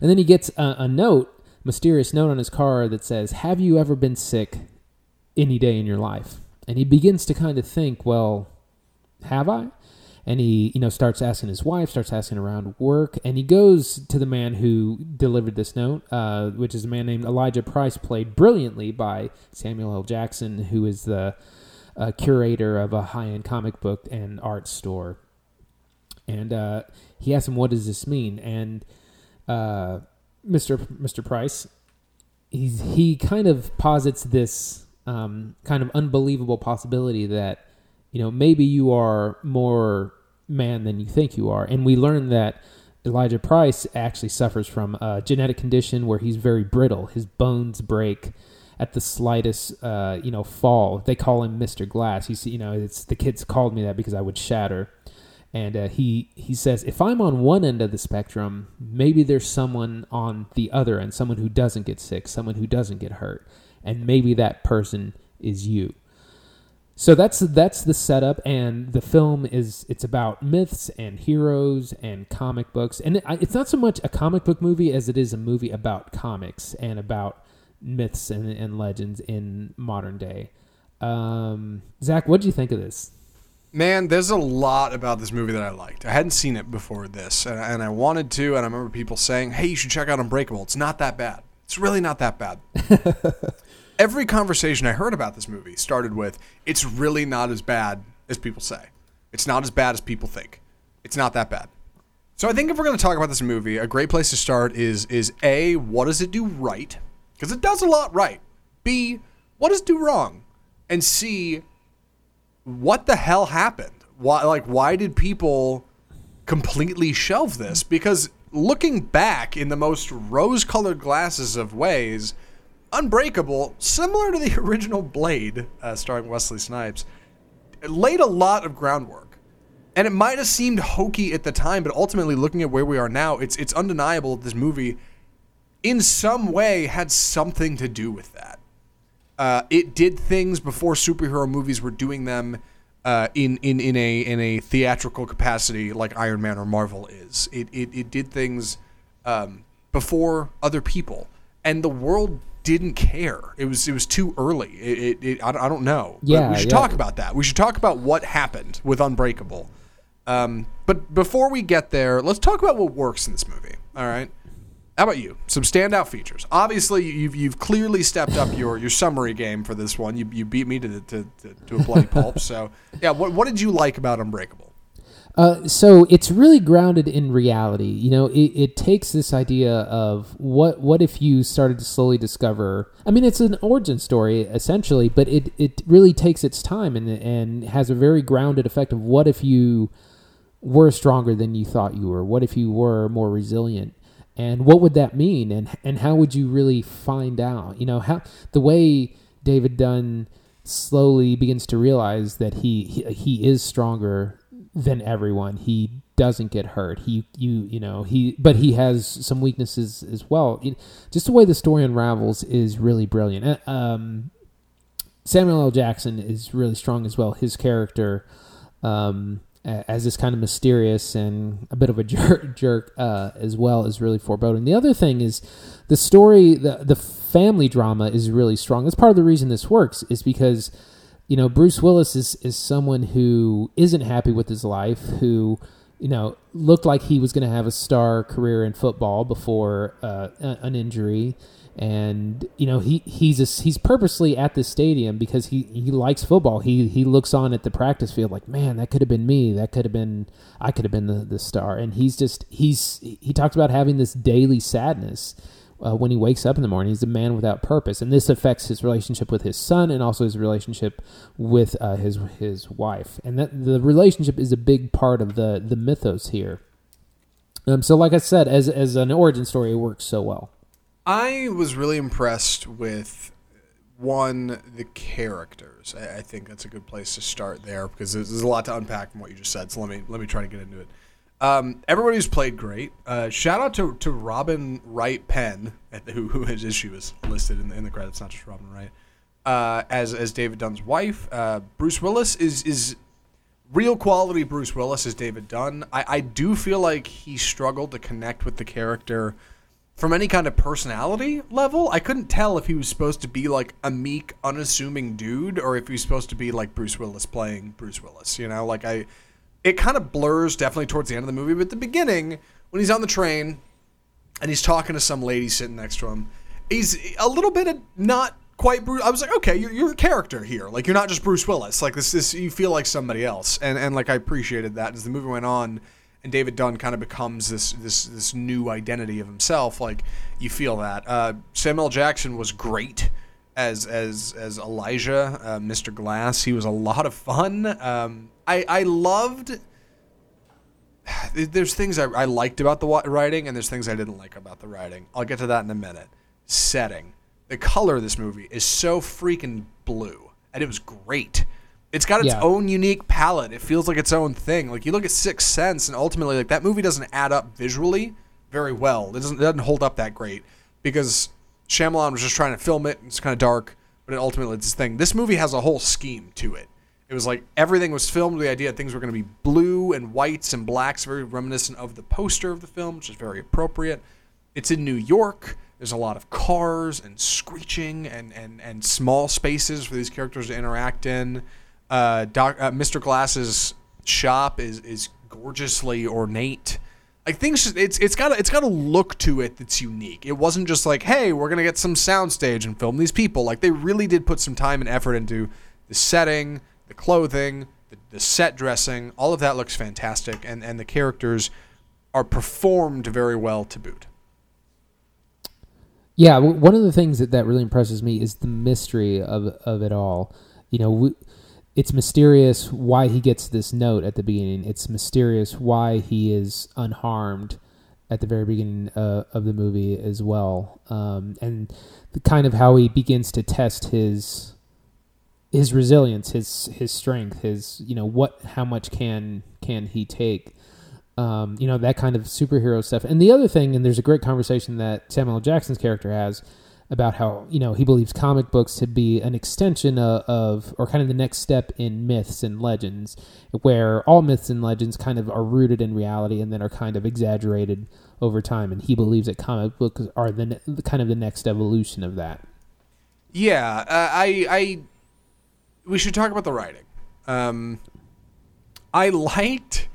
And then he gets a, a note, mysterious note on his car that says, Have you ever been sick any day in your life? And he begins to kind of think, Well, have I? and he you know starts asking his wife starts asking around work and he goes to the man who delivered this note uh, which is a man named elijah price played brilliantly by samuel l jackson who is the uh, curator of a high-end comic book and art store and uh, he asks him what does this mean and uh, mr mr price he's, he kind of posits this um, kind of unbelievable possibility that you know, maybe you are more man than you think you are. And we learned that Elijah Price actually suffers from a genetic condition where he's very brittle. His bones break at the slightest, uh, you know, fall. They call him Mr. Glass. He's, you know, it's the kids called me that because I would shatter. And uh, he he says, if I'm on one end of the spectrum, maybe there's someone on the other end, someone who doesn't get sick, someone who doesn't get hurt, and maybe that person is you. So that's that's the setup, and the film is it's about myths and heroes and comic books, and it, it's not so much a comic book movie as it is a movie about comics and about myths and, and legends in modern day. Um, Zach, what do you think of this? Man, there's a lot about this movie that I liked. I hadn't seen it before this, and, and I wanted to, and I remember people saying, "Hey, you should check out Unbreakable. It's not that bad. It's really not that bad." every conversation I heard about this movie started with, "It's really not as bad as people say. It's not as bad as people think. It's not that bad." So I think if we're going to talk about this movie, a great place to start is is a what does it do right? Because it does a lot right. B what does do wrong? And C what the hell happened? Why like why did people completely shelve this? Because looking back in the most rose-colored glasses of ways, Unbreakable, similar to the original Blade, uh, starring Wesley Snipes, laid a lot of groundwork. And it might have seemed hokey at the time, but ultimately, looking at where we are now, it's it's undeniable that this movie, in some way, had something to do with that. Uh, it did things before superhero movies were doing them uh, in in in a in a theatrical capacity like Iron Man or Marvel is. It it, it did things um, before other people, and the world didn't care. It was it was too early. It, it, it I, I, don't know. Yeah, but we should yeah. talk about that. We should talk about what happened with Unbreakable. Um, but before we get there, let's talk about what works in this movie. All right. How about you? Some standout features. Obviously, you've you've clearly stepped up your, your summary game for this one. You, you beat me to, the, to, to, to a bloody pulp. So yeah, what what did you like about Unbreakable? Uh, so it's really grounded in reality. You know, it, it takes this idea of what what if you started to slowly discover. I mean, it's an origin story essentially, but it, it really takes its time and and has a very grounded effect of what if you were stronger than you thought you were? What if you were more resilient? And what would that mean? And and how would you really find out? You know, how the way David Dunn slowly begins to realize that he he, he is stronger than everyone. He doesn't get hurt. He you you know he but he has some weaknesses as well. It, just the way the story unravels is really brilliant. Uh, Um, Samuel L. Jackson is really strong as well. His character, um, as this kind of mysterious and a bit of a jerk, jerk uh, as well, is really foreboding. The other thing is the story, the the family drama is really strong. That's part of the reason this works is because you know Bruce Willis is is someone who isn't happy with his life, who you know looked like he was going to have a star career in football before uh, an injury and you know he he's a, he's purposely at this stadium because he he likes football. He he looks on at the practice field like, man, that could have been me. That could have been I could have been the the star. And he's just he's he talks about having this daily sadness. Uh, when he wakes up in the morning, he's a man without purpose, and this affects his relationship with his son and also his relationship with uh, his his wife. And that the relationship is a big part of the the mythos here. Um, so, like I said, as as an origin story, it works so well. I was really impressed with one the characters. I, I think that's a good place to start there because there's, there's a lot to unpack from what you just said. So let me let me try to get into it. Um, everybody's played great. Uh, shout out to, to Robin Wright Penn, the, who who his issue is listed in the, in the credits, not just Robin Wright, uh, as as David Dunn's wife. Uh, Bruce Willis is is real quality. Bruce Willis is David Dunn. I, I do feel like he struggled to connect with the character from any kind of personality level. I couldn't tell if he was supposed to be like a meek, unassuming dude, or if he was supposed to be like Bruce Willis playing Bruce Willis. You know, like I, it kind of blurs definitely towards the end of the movie, but at the beginning when he's on the train and he's talking to some lady sitting next to him, he's a little bit of not quite Bruce. I was like, okay, you're, you're a character here. Like you're not just Bruce Willis. Like this is you feel like somebody else, and and like I appreciated that as the movie went on and David Dunn kind of becomes this this this new identity of himself. Like you feel that. Uh, Samuel Jackson was great as as as Elijah, uh, Mr. Glass. He was a lot of fun. Um, I I loved. There's things I, I liked about the writing, and there's things I didn't like about the writing. I'll get to that in a minute. Setting, the color of this movie is so freaking blue, and it was great. It's got its Yeah. own unique palette. It feels like its own thing. Like you look at Sixth Sense, and ultimately, like that movie doesn't add up visually very well. It doesn't it doesn't hold up that great because Shyamalan was just trying to film it. And it's kind of dark, but it ultimately it's this thing. This movie has a whole scheme to it. It was like everything was filmed. with The idea that things were going to be blue and whites and blacks, very reminiscent of the poster of the film, which is very appropriate. It's in New York. There's a lot of cars and screeching and, and, and small spaces for these characters to interact in. Uh, Doc, uh, Mr. Glass's shop is is gorgeously ornate. Like things, it's it's got a, it's got a look to it that's unique. It wasn't just like, hey, we're gonna get some soundstage and film these people. Like they really did put some time and effort into the setting, the clothing, the, the set dressing. All of that looks fantastic, and and the characters are performed very well to boot. Yeah, one of the things that, that really impresses me is the mystery of of it all. You know, we, it's mysterious why he gets this note at the beginning. It's mysterious why he is unharmed at the very beginning uh, of the movie as well, um, and the kind of how he begins to test his his resilience, his his strength, his you know what how much can can he take um, you know that kind of superhero stuff. And the other thing, and there's a great conversation that Samuel Jackson's character has about how you know he believes comic books to be an extension of, of or kind of the next step in myths and legends, where all myths and legends kind of are rooted in reality and then are kind of exaggerated over time. And he believes that comic books are the kind of the next evolution of that. Yeah, uh, I, I, we should talk about the writing. Um, I liked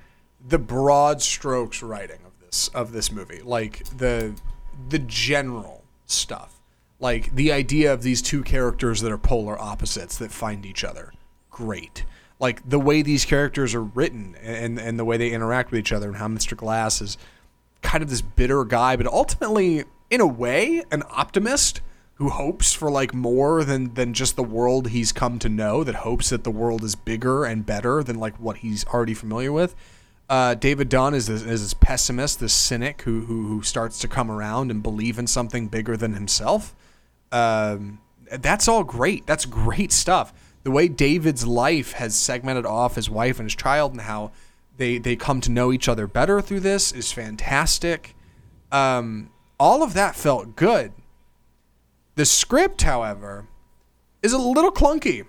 the broad strokes writing of this of this movie, like the the general stuff, like the idea of these two characters that are polar opposites that find each other. Great. Like the way these characters are written and and the way they interact with each other and how Mr. Glass is kind of this bitter guy, but ultimately, in a way, an optimist who hopes for like more than than just the world he's come to know. That hopes that the world is bigger and better than like what he's already familiar with. Uh, David Dunn is this, is this pessimist, this cynic who, who who starts to come around and believe in something bigger than himself. Um, that's all great. That's great stuff. The way David's life has segmented off his wife and his child, and how they they come to know each other better through this is fantastic. Um, all of that felt good. The script, however, is a little clunky.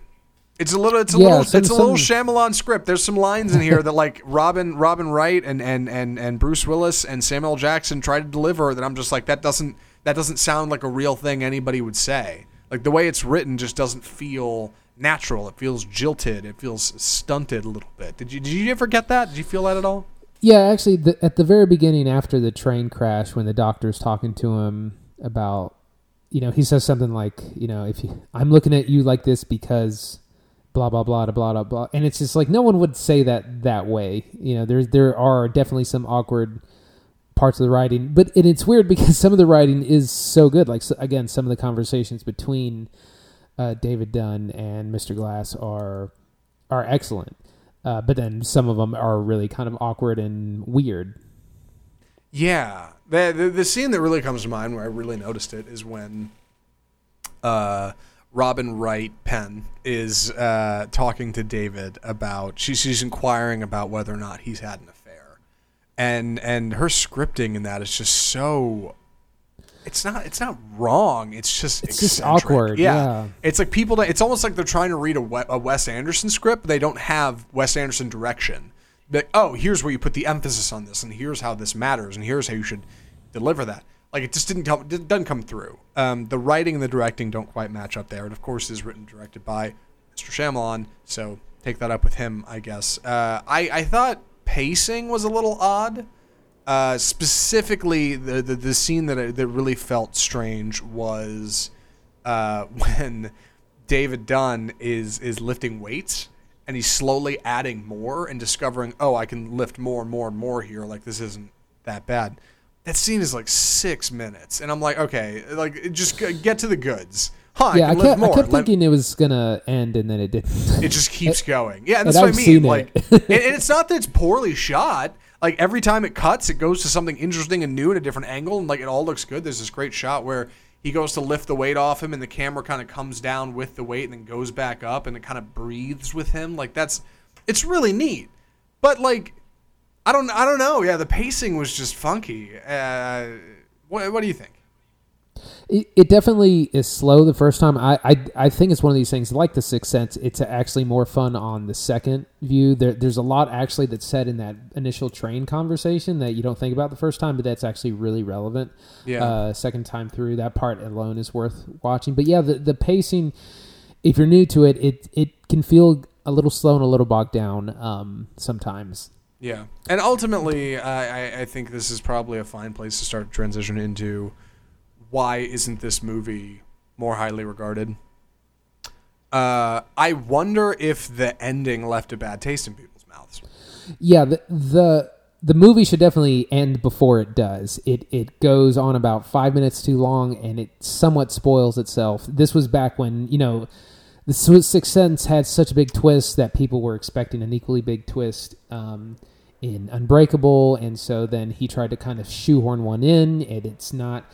It's a little, it's a Yeah, little, some- it's a little some- Shyamalan script. There's some lines in here that like Robin, Robin Wright and and and and Bruce Willis and Samuel Jackson try to deliver that I'm just like that doesn't that doesn't sound like a real thing anybody would say. Like the way it's written just doesn't feel natural. It feels jilted. It feels stunted a little bit. Did you did you ever get that? Did you feel that at all? Yeah, actually, the, at the very beginning, after the train crash, when the doctor's talking to him about, you know, he says something like, you know, if you, I'm looking at you like this because, blah blah blah blah blah blah, and it's just like no one would say that that way. You know, there there are definitely some awkward parts of the writing, but and it's weird because some of the writing is so good. Like so, again, some of the conversations between uh, David Dunn and Mr. Glass are are excellent. Uh, but then some of them are really kind of awkward and weird. Yeah, the, the the scene that really comes to mind where I really noticed it is when uh, Robin Wright Penn is uh, talking to David about she's she's inquiring about whether or not he's had an affair, and and her scripting in that is just so. It's not. It's not wrong. It's just. It's just awkward, yeah. It's like people. Don't, it's almost like they're trying to read a, a Wes Anderson script, but they don't have Wes Anderson direction. Like, oh, here's where you put the emphasis on this, and here's how this matters, and here's how you should deliver that. Like it just didn't come. It doesn't come through. Um, the writing and the directing don't quite match up there. And of course, is written and directed by Mr. Shyamalan. So take that up with him, I guess. Uh, I I thought pacing was a little odd. Uh, specifically, the, the the scene that that really felt strange was uh, when David Dunn is is lifting weights and he's slowly adding more and discovering, oh, I can lift more and more and more here. Like this isn't that bad. That scene is like six minutes, and I'm like, okay, like just get to the goods. Huh? yeah, I I can lift kept, I more. kept thinking it was gonna end, and then it didn't. it just keeps going. Yeah, and and that's what I I've mean. seen it. Like, and, and it's not that it's poorly shot. Like every time it cuts, it goes to something interesting and new at a different angle, and like it all looks good. There's this great shot where he goes to lift the weight off him, and the camera kind of comes down with the weight and then goes back up, and it kind of breathes with him. Like that's, it's really neat. But like, I don't, I don't know. Yeah, the pacing was just funky. Uh, what, what do you think? It, it definitely is slow the first time. I, I I think it's one of these things like the Sixth Sense. It's actually more fun on the second view. There, there's a lot actually that's said in that initial train conversation that you don't think about the first time, but that's actually really relevant. Yeah. Uh, second time through, that part alone is worth watching. But yeah, the the pacing. If you're new to it, it it can feel a little slow and a little bogged down um, sometimes. Yeah, and ultimately, I, I, I think this is probably a fine place to start to transition into why isn't this movie more highly regarded? Uh, I wonder if the ending left a bad taste in people's mouths. Yeah, the the the movie should definitely end before it does. It it goes on about five minutes too long, and it somewhat spoils itself. This was back when you know the Sixth Sense had such a big twist that people were expecting an equally big twist um, in Unbreakable, and so then he tried to kind of shoehorn one in, and it's not.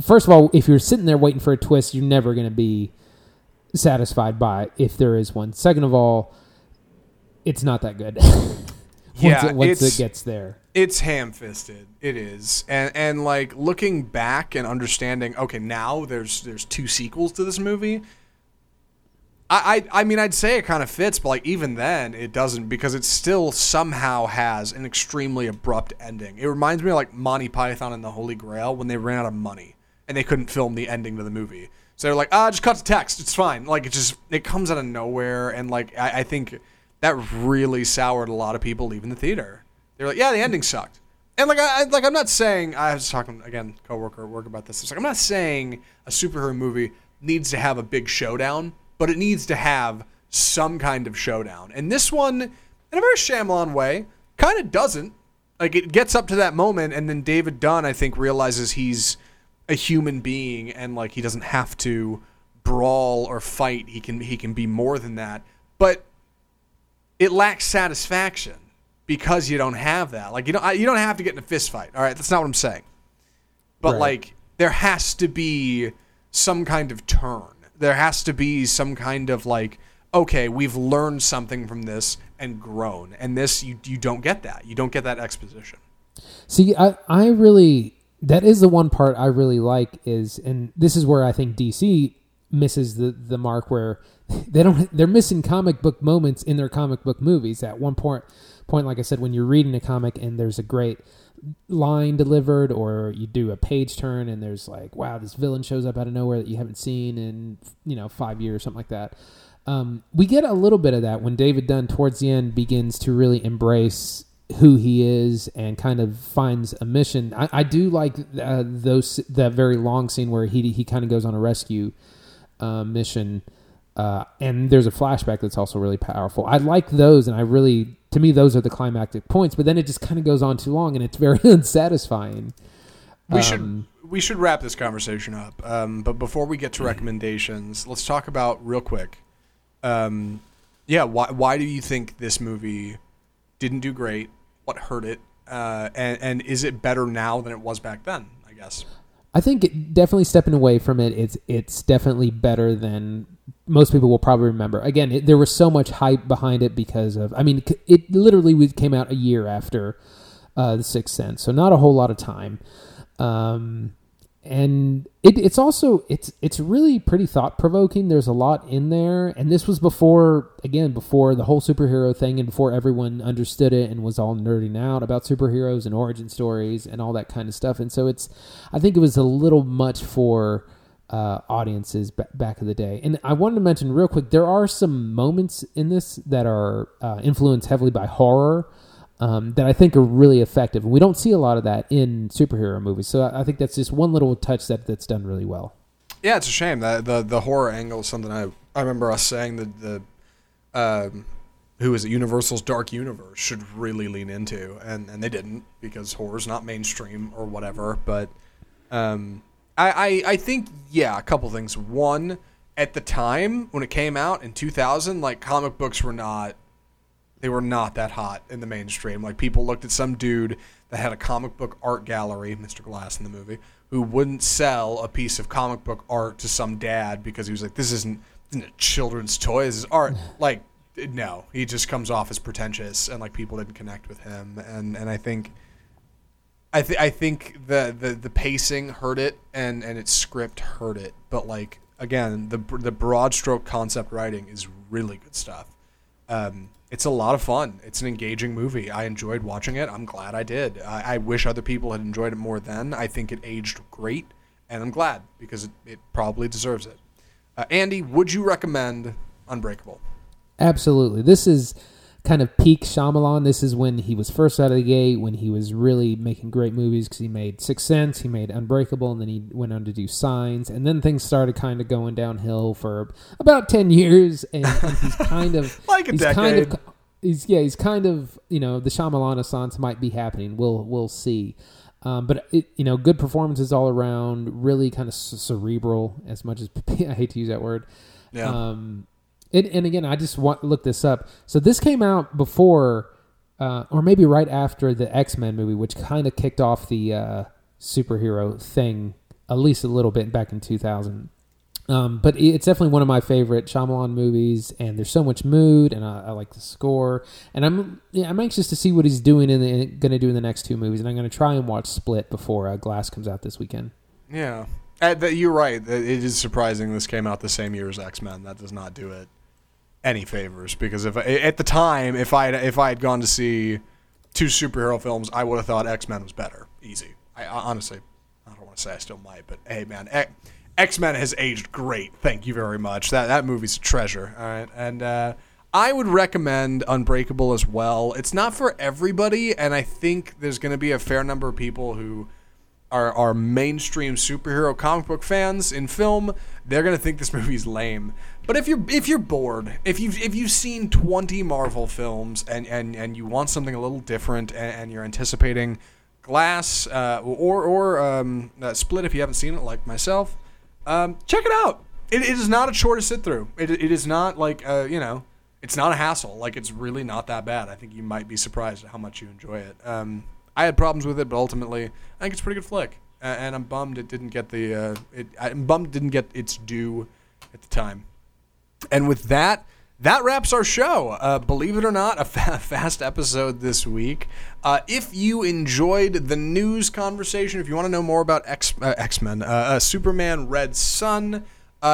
First of all, if you're sitting there waiting for a twist, you're never going to be satisfied by it if there is one. Second of all, it's not that good. once Yeah, it, once it gets there. It's ham-fisted. It is, and and like looking back and understanding. Okay, now there's there's two sequels to this movie. I, I I mean I'd say it kind of fits, but like even then it doesn't because it still somehow has an extremely abrupt ending. It reminds me of like Monty Python and the Holy Grail when they ran out of money and they couldn't film the ending to the movie. So they're like, ah, just cut to text. It's fine. Like it just it comes out of nowhere, and like I, I think that really soured a lot of people leaving the theater. They're like, yeah, the ending sucked. And like I like I'm not saying I was talking again coworker at work about this. It's like I'm not saying a superhero movie needs to have a big showdown, but it needs to have some kind of showdown. And this one, in a very Shyamalan way, kind of doesn't. Like it gets up to that moment, and then David Dunn, I think, realizes he's a human being, and like he doesn't have to brawl or fight. He can he can be more than that. But it lacks satisfaction. because you don't have that. Like you don't I- you don't have to get in a fist fight. All right, that's not what I'm saying. But Right. like there has to be some kind of turn. There has to be some kind of like okay, we've learned something from this and grown. And this you you don't get that. You don't get that exposition. See, I, I really that is the one part I really like is, and this is where I think DC misses the the mark where they don't they're missing comic book moments in their comic book movies. At one point, point like I said, when you're reading a comic and there's a great line delivered, or you do a page turn and there's like, wow, this villain shows up out of nowhere that you haven't seen in you know five years, or something like that. Um, we get a little bit of that when David Dunn towards the end begins to really embrace who he is and kind of finds a mission. I, I do like uh, those that very long scene where he he kind of goes on a rescue uh, mission, uh, and there's a flashback that's also really powerful. I like those, and I really to me those are the climactic points. But then it just kind of goes on too long, and it's very unsatisfying. We Um, should we should wrap this conversation up. Um, but before we get to recommendations, let's talk about real quick. Um, yeah, why why do you think this movie didn't do great? What hurt it? Uh, and and is it better now than it was back then? I guess. I think it, definitely stepping away from it, it's it's definitely better than most people will probably remember. Again, it, there was so much hype behind it because of. I mean, it, it literally came out a year after uh, the Sixth Sense, so not a whole lot of time. Um, and it, it's also it's it's really pretty thought provoking. There's a lot in there, and this was before again before the whole superhero thing, and before everyone understood it and was all nerding out about superheroes and origin stories and all that kind of stuff. And so it's, I think it was a little much for uh, audiences b- back in the day. And I wanted to mention real quick, there are some moments in this that are uh, influenced heavily by horror um, that I think are really effective. And we don't see a lot of that in superhero movies. So I I think that's just one little touch that that's done really well. Yeah, it's a shame that the the horror angle is something I I remember us saying that the um, who is it Universal's Dark Universe should really lean into, and and they didn't because horror's not mainstream or whatever. But um, I, I I think yeah, a couple things. One, at the time when it came out in 2000, like comic books were not they were not that hot in the mainstream. Like people looked at some dude that had a comic book art gallery, Mr. Glass in the movie, who wouldn't sell a piece of comic book art to some dad because he was like, "This isn't, isn't a children's toy. This is art." like, no, he just comes off as pretentious, and like people didn't connect with him. And and I think, I think I think the, the the pacing hurt it, and and its script hurt it. But like again, the the broad stroke concept writing is really good stuff. Um, it's a lot of fun. It's an engaging movie. I enjoyed watching it. I'm glad I did. I, I wish other people had enjoyed it more then. I think it aged great, and I'm glad because it, it probably deserves it. Uh, Andy, would you recommend Unbreakable? Absolutely. This is kind of peak Shyamalan. This is when he was first out of the gate, when he was really making great movies because he made Six Sense, he made Unbreakable, and then he went on to do Signs. And then things started kind of going downhill for about 10 years. And, and he's kind of. Like a he's Kind decade. of, he's, yeah, he's kind of, you know, the Shyamalan Renaissance might be happening. We'll, we'll see. Um, but it, you know, good performances all around. Really kind of cerebral, as much as I hate to use that word. Yeah. Um, and, and again, I just want look this up. So this came out before, uh, or maybe right after the X Men movie, which kind of kicked off the uh, superhero thing, at least a little bit back in 2000. Um, but it's definitely one of my favorite Shyamalan movies, and there's so much mood, and I, I like the score, and I'm yeah, I'm anxious to see what he's doing in the going to do in the next two movies, and I'm going to try and watch Split before uh, Glass comes out this weekend. Yeah. Uh, th- you're right. It is surprising this came out the same year as X Men. That does not do it any favors because if at the time, if I if I had gone to see two superhero films, I would have thought X Men was better. Easy. I, I honestly, I don't want to say I still might, but hey, man, X Men has aged great. Thank you very much. That that movie's a treasure. All right, and uh, I would recommend Unbreakable as well. It's not for everybody, and I think there's going to be a fair number of people who are, are mainstream superhero comic book fans in film, they're gonna think this movie's lame. But if you're if you're bored, if you've if you've seen twenty Marvel films and and, and you want something a little different and, and you're anticipating Glass uh, or or um, uh, Split if you haven't seen it like myself, um, check it out. It, it is not a chore to sit through. It, it is not like uh, you know it's not a hassle. Like it's really not that bad. I think you might be surprised at how much you enjoy it. Um, I had problems with it, but ultimately, I think it's a pretty good flick. And I'm bummed it didn't get the uh, it. I'm bummed it didn't get its due at the time. And with that, that wraps our show. Uh, believe it or not, a fa- fast episode this week. Uh, if you enjoyed the news conversation, if you want to know more about X uh, X Men, uh, uh, Superman, Red Son,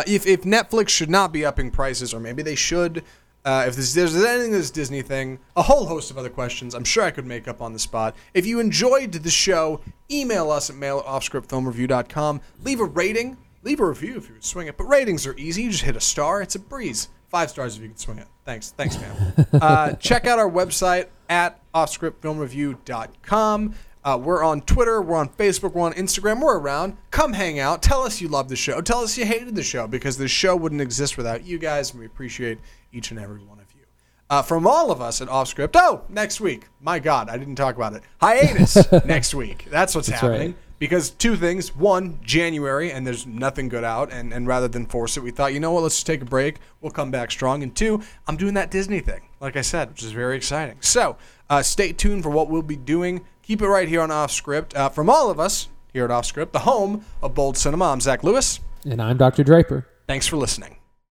if if Netflix should not be upping prices, or maybe they should. Uh, if there's, there's anything this Disney thing, a whole host of other questions I'm sure I could make up on the spot. If you enjoyed the show, email us at mail at offscriptfilmreview.com. Leave a rating, leave a review if you would swing it. But ratings are easy. You just hit a star. It's a breeze. Five stars if you can swing it. Thanks. Thanks, man. uh, check out our website at offscriptfilmreview.com. Uh, we're on Twitter, we're on Facebook, we're on Instagram, we're around. Come hang out. Tell us you love the show. Tell us you hated the show because the show wouldn't exist without you guys, and we appreciate each and every one of you. Uh, from all of us at Offscript, oh, next week. My God, I didn't talk about it. Hiatus next week. That's what's happening. right. Because two things. One, January, and there's nothing good out. And, and rather than force it, we thought, you know what, let's just take a break. We'll come back strong. And two, I'm doing that Disney thing, like I said, which is very exciting. So uh, stay tuned for what we'll be doing. Keep it right here on Off Script. Uh, from all of us here at Off Script, the home of Bold Cinema, I'm Zach Lewis. And I'm Dr. Draper. Thanks for listening.